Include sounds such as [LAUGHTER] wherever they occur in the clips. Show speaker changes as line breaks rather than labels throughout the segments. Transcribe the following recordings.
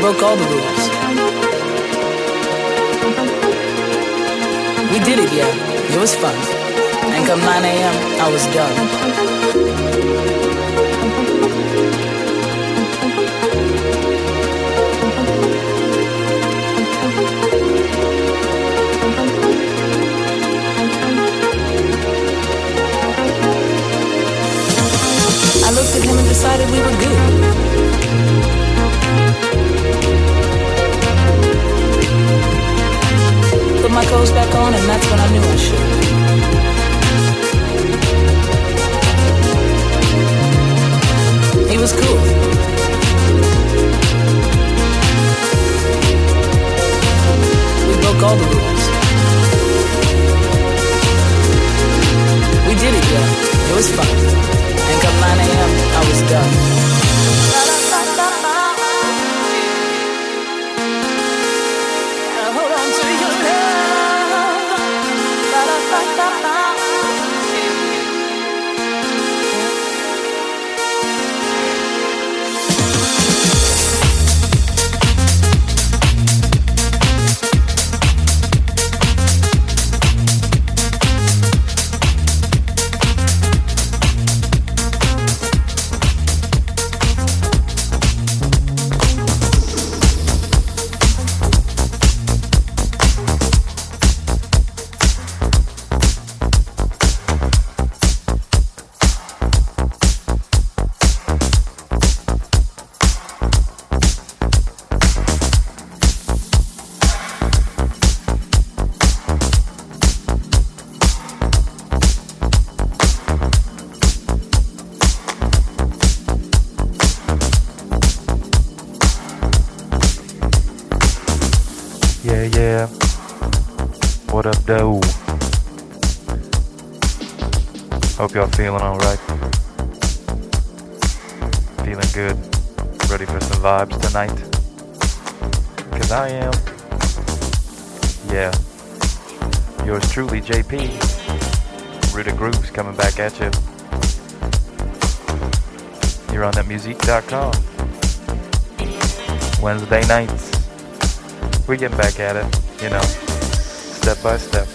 broke all the rules. We did it, yeah. It was fun. And come 9 a.m., I was done. I looked at him and decided we were good. Clothes back on, and that's when I knew I should. He was cool. We broke all the rules. We did it, yeah. It was fun. And come 9 a.m., I was done. What up, though?
Hope y'all feeling alright. Feeling good. Ready for some vibes tonight? Cause I am. Yeah. Yours truly, JP. Root Grooves coming back at you. You're on thatmusic.com. Wednesday nights. We getting back at it, you know step by step.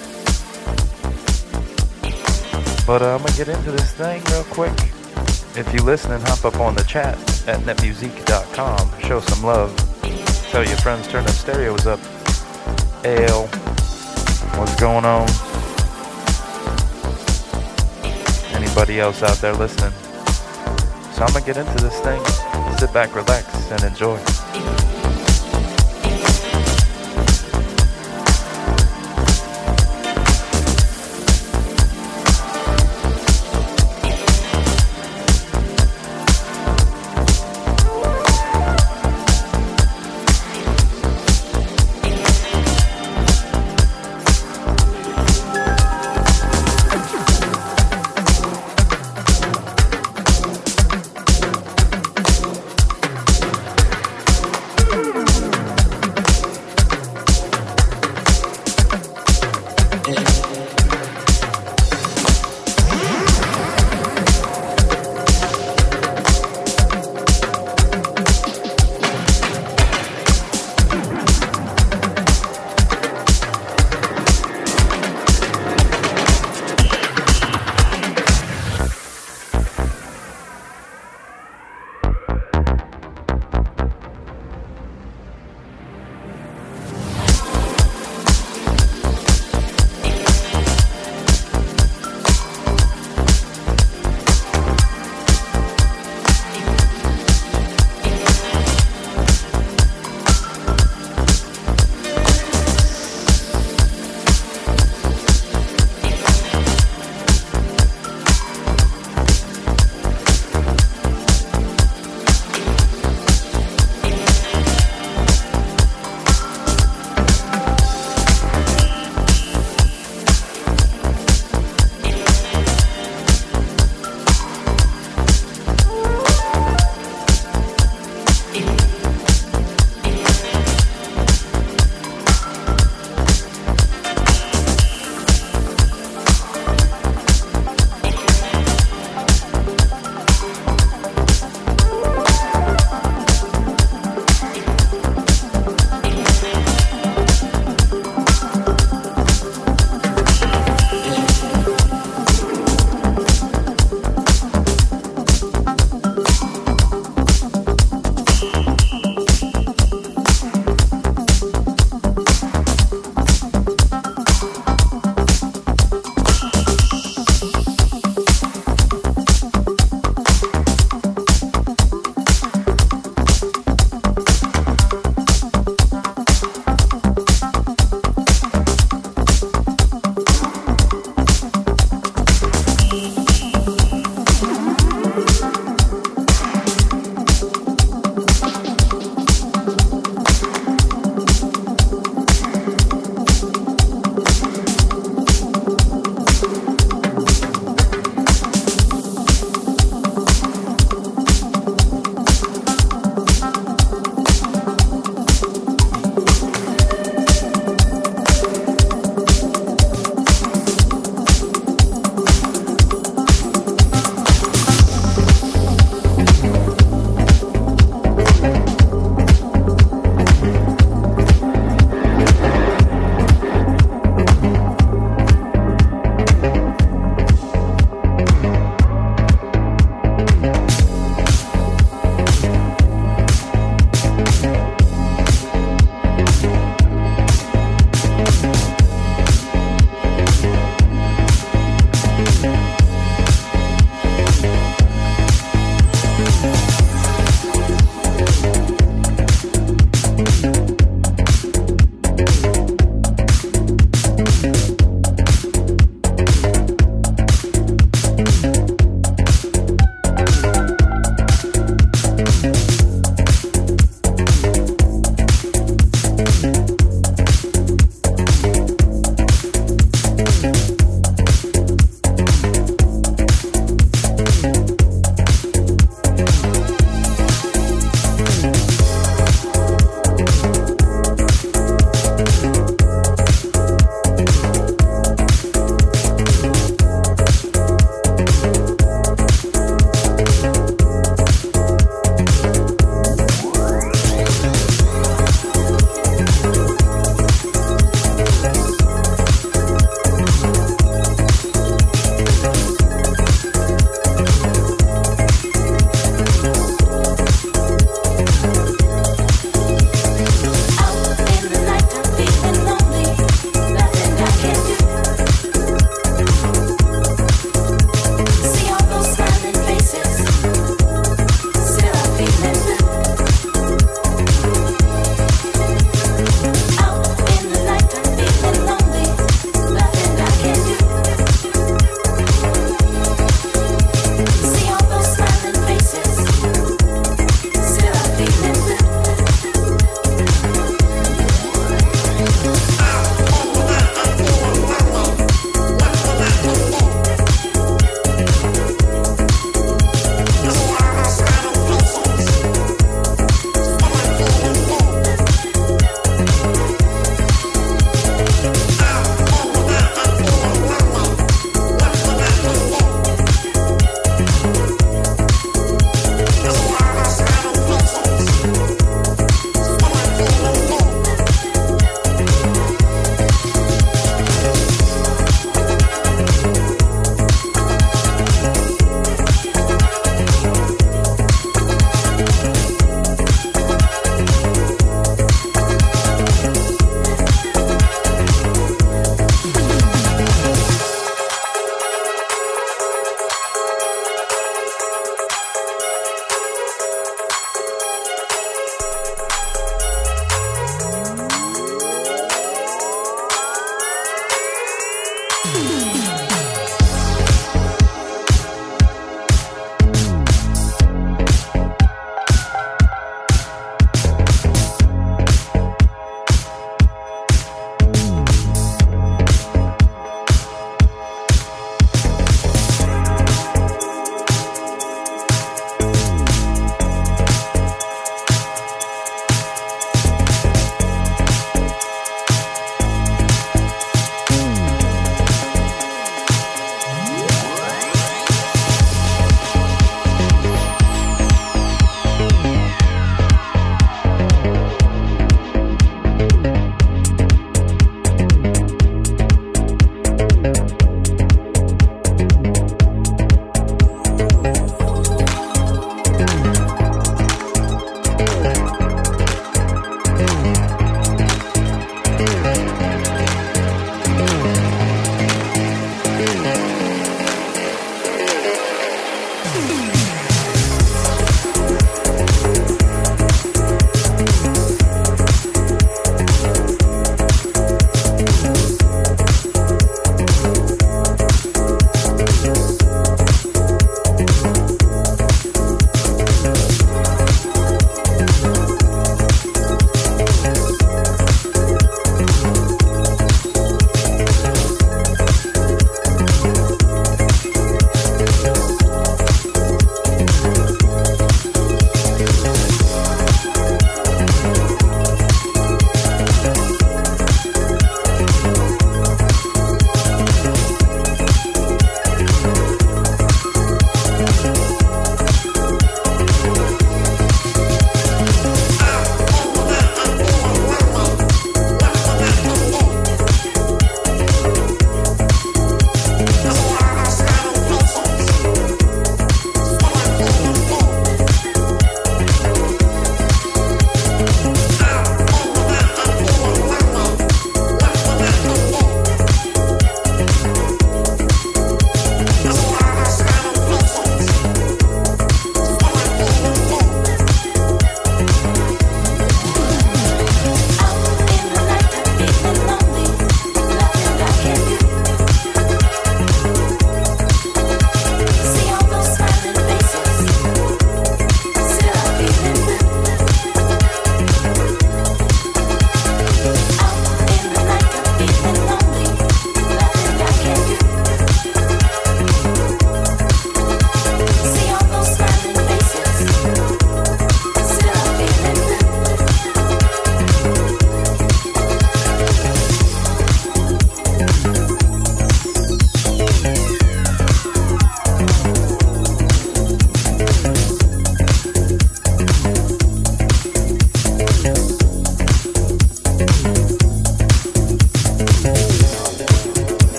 But uh, I'm gonna get into this thing real quick. If you listen listening, hop up on the chat at netmusic.com. Show some love. Tell your friends turn the stereos up. Ale. What's going on? Anybody else out there listening? So I'm gonna get into this thing. Sit back, relax, and enjoy.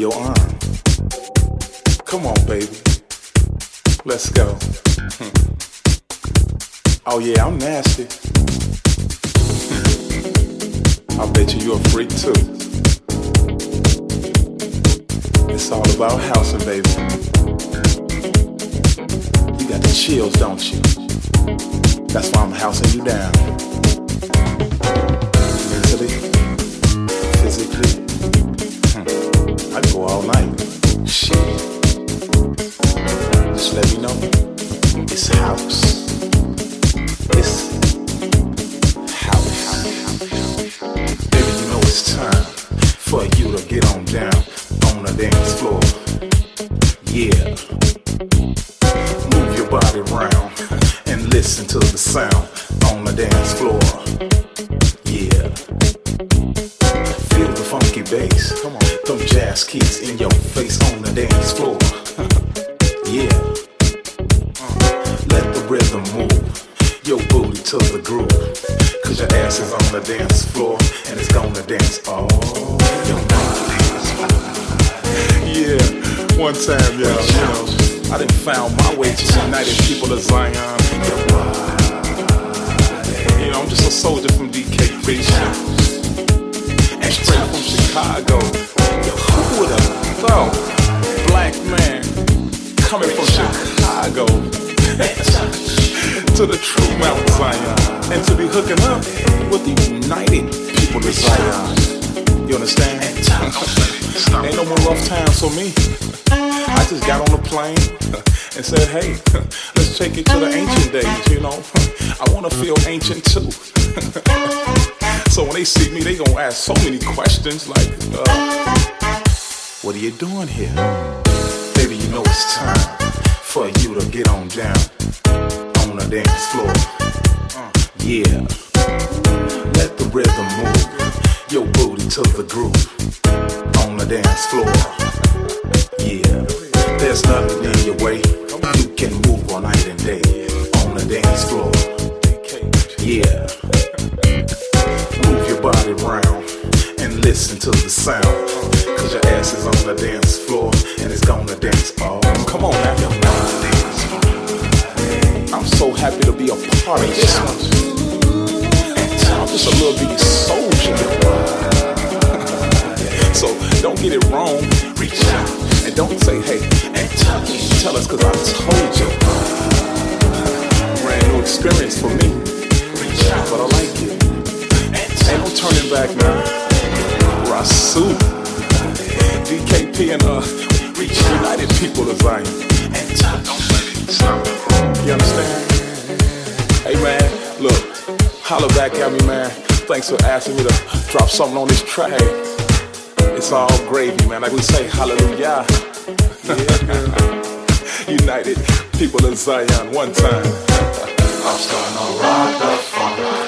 Your arm. Come on, baby. Let's go. [LAUGHS] Oh yeah, I'm nasty. [LAUGHS] I bet you you're a freak too. It's all about housing, baby. You got the chills, don't you? That's why I'm housing you down. Mentally, physically. Chicago. Who would have thought? Black man coming from Chicago [LAUGHS] to the true Mount Zion and to be hooking up with the United People of Zion. You understand? Ain't no more rough times for me. I just got on the plane and said, hey, [LAUGHS] let's take it to the ancient days, you know. [LAUGHS] I want to feel ancient too. So when they see me, they gonna ask so many questions like, uh, what are you doing here? Baby, you know it's time for you to get on down on the dance floor. Uh, yeah. Let the rhythm move your booty to the groove on the dance floor. Yeah. There's nothing in your way. You can move all night and day on the dance floor. Yeah. Move your body around and listen to the sound. Cause your ass is on the dance floor and it's gonna dance all. Come on now. I'm so happy to be a part of this one. I'm just a little bitty soldier. [LAUGHS] so don't get it wrong. Reach out and don't say, hey, and tell, tell us cause I told you. Brand new experience for me. But I like it. Ain't no turning back now. Rasu. DKP and uh United People of Zion. And don't it. You understand? Hey man, look, holler back at me, man. Thanks for asking me to drop something on this track. It's all gravy, man. Like we say, hallelujah. [LAUGHS] United People of Zion, one time. I'm starting to rock the funk.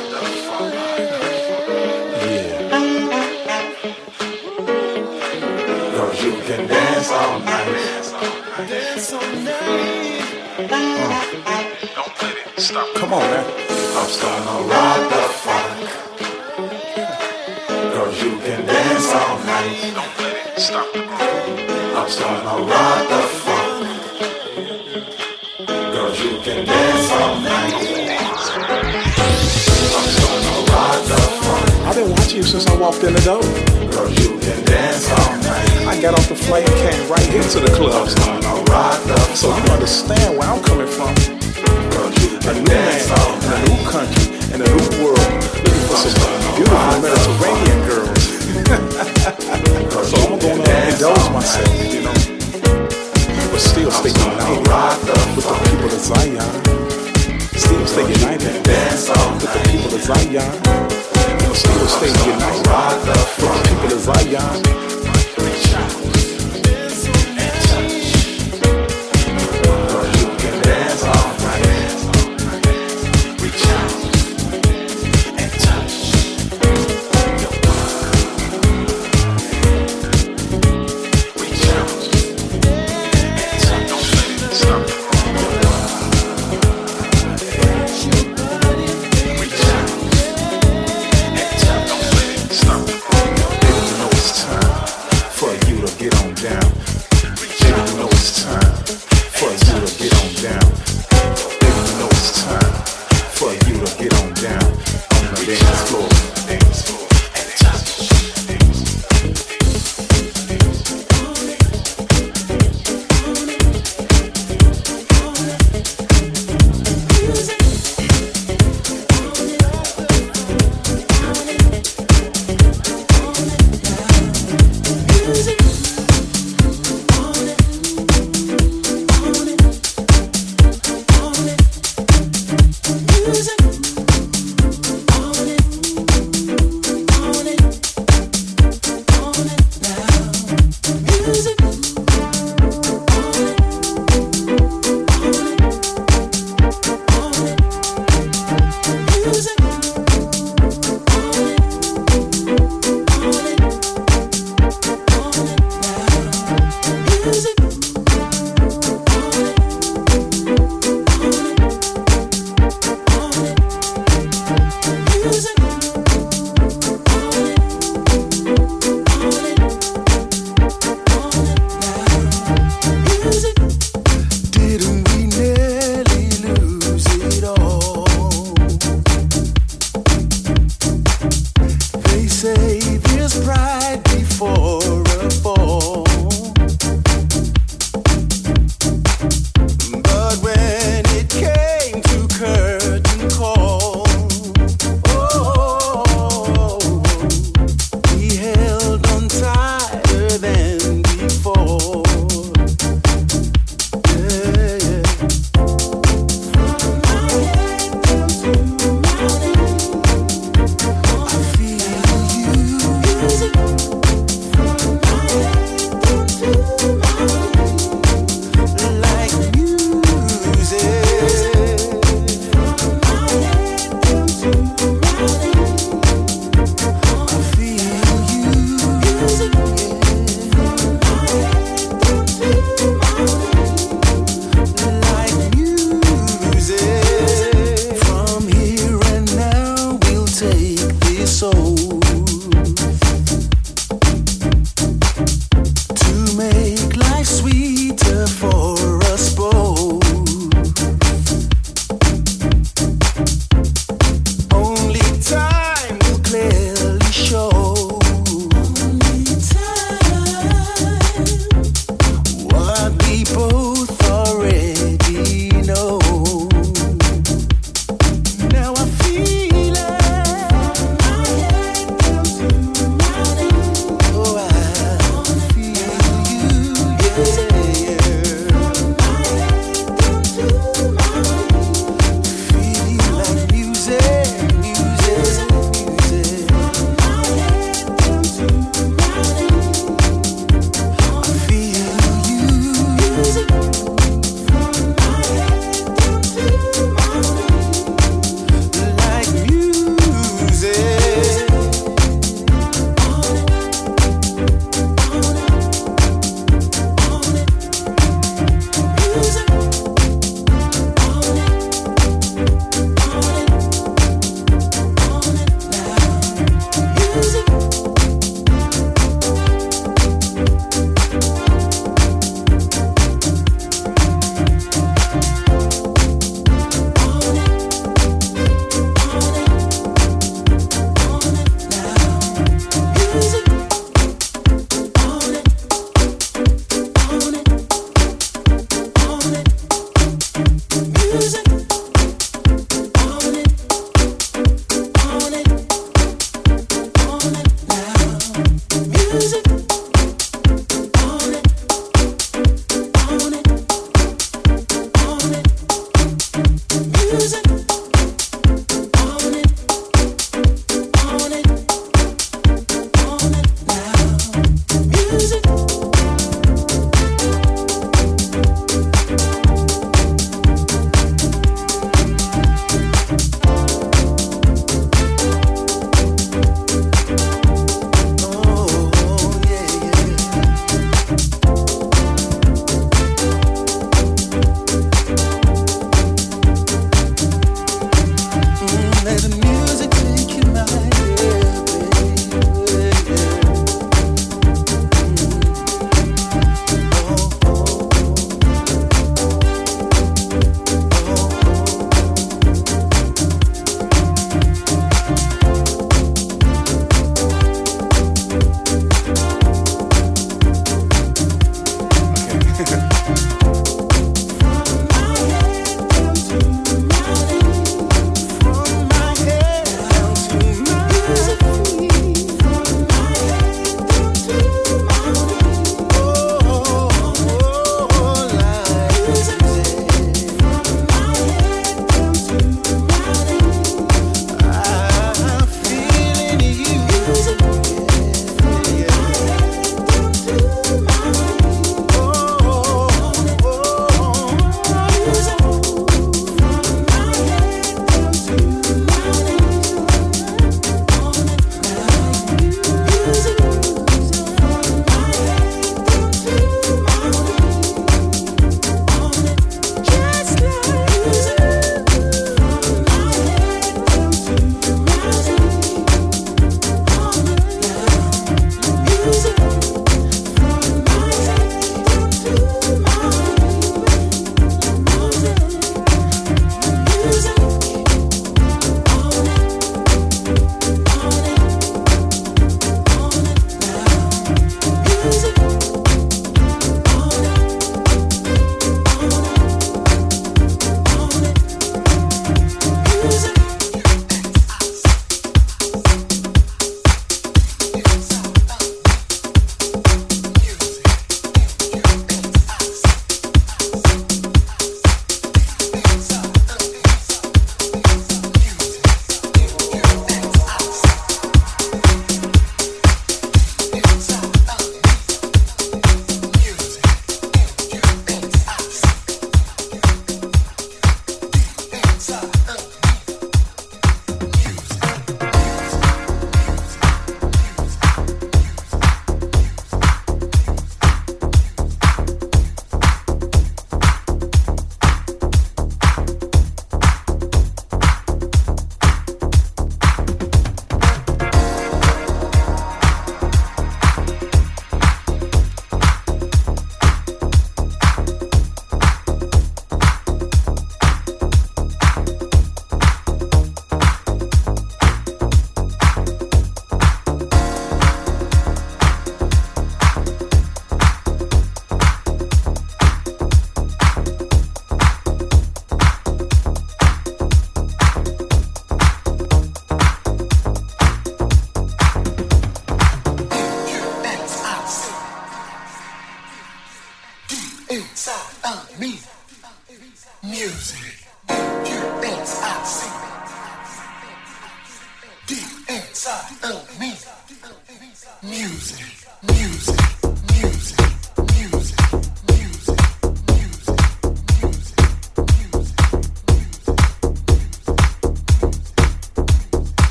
Come on, man. I'm starting to rock the funk. Cause you can dance all night. Don't let it stop. I'm starting to the funk. Cause you can dance all night. I'm starting to. I've been watching you since I walked in the door. Cause you can dance all night. I got off the flight and came right here to the club. I'm starting to rock the. So you understand where I'm coming from. Girl, you a new man in a new country, in a new world, looking for some beautiful Mediterranean [LAUGHS] girls. so I'm gonna indulge myself, you know, but still stay united with the people of Zion. Still stay united with the people of Zion. And still stay united with the people of Zion.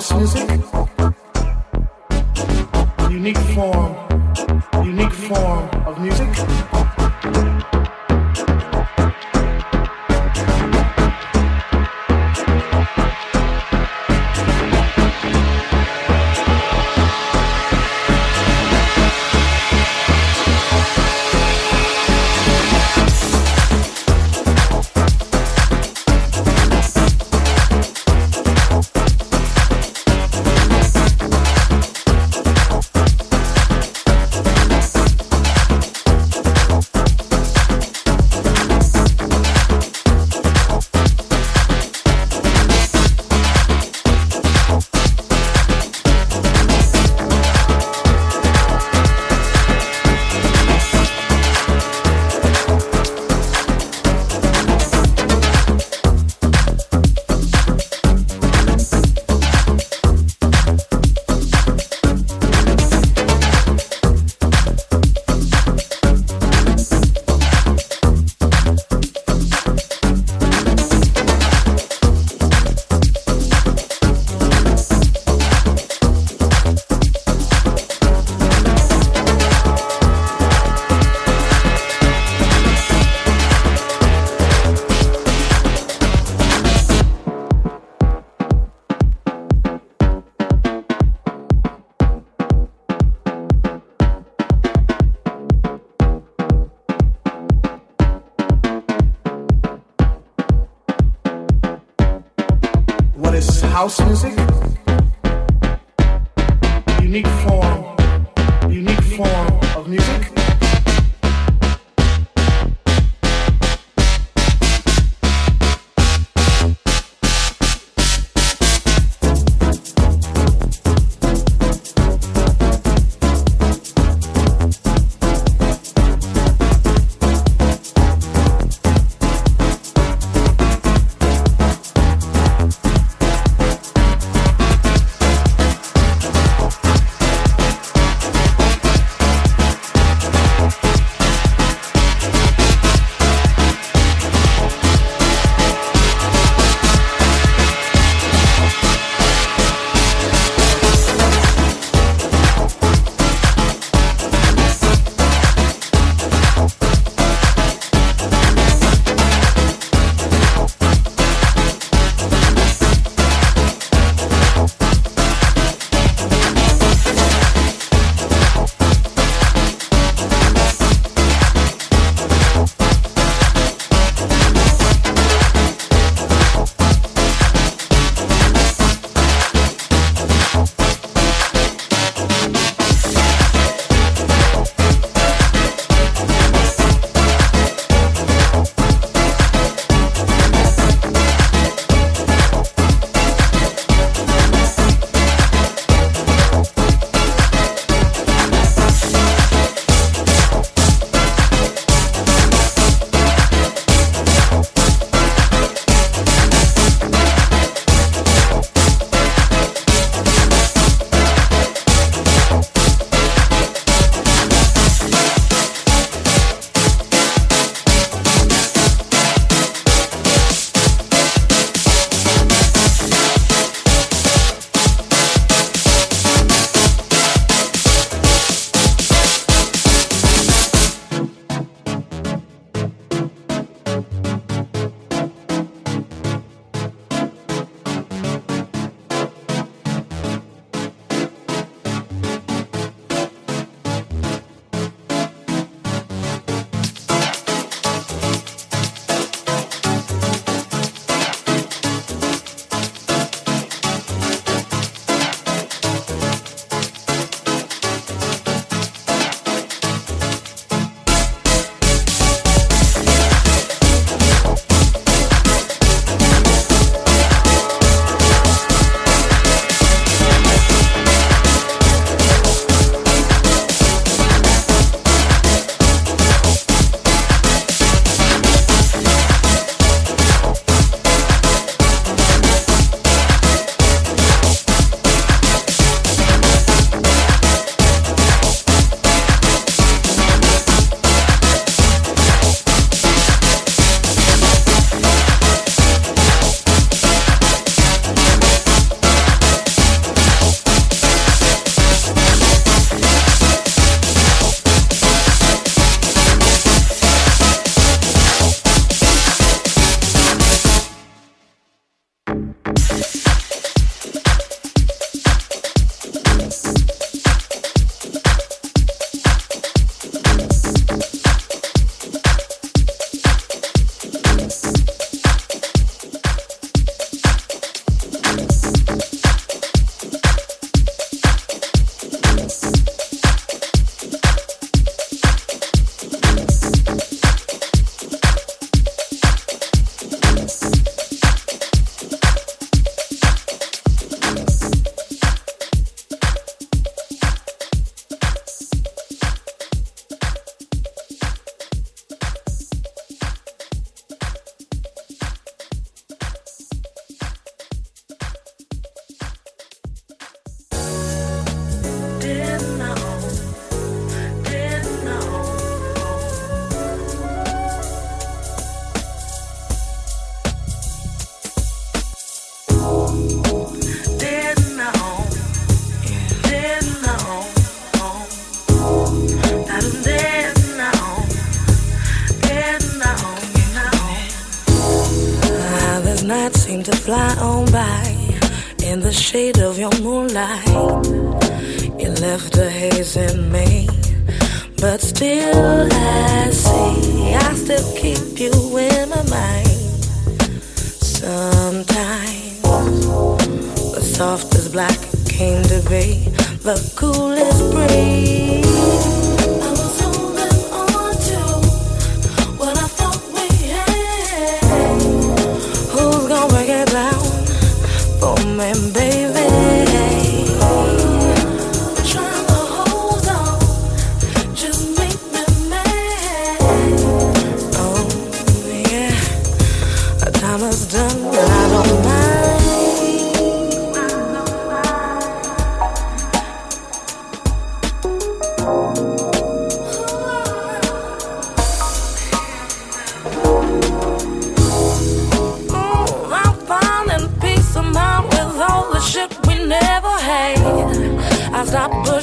House music.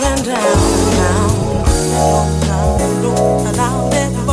tearing down, down, down, down, down, down, down,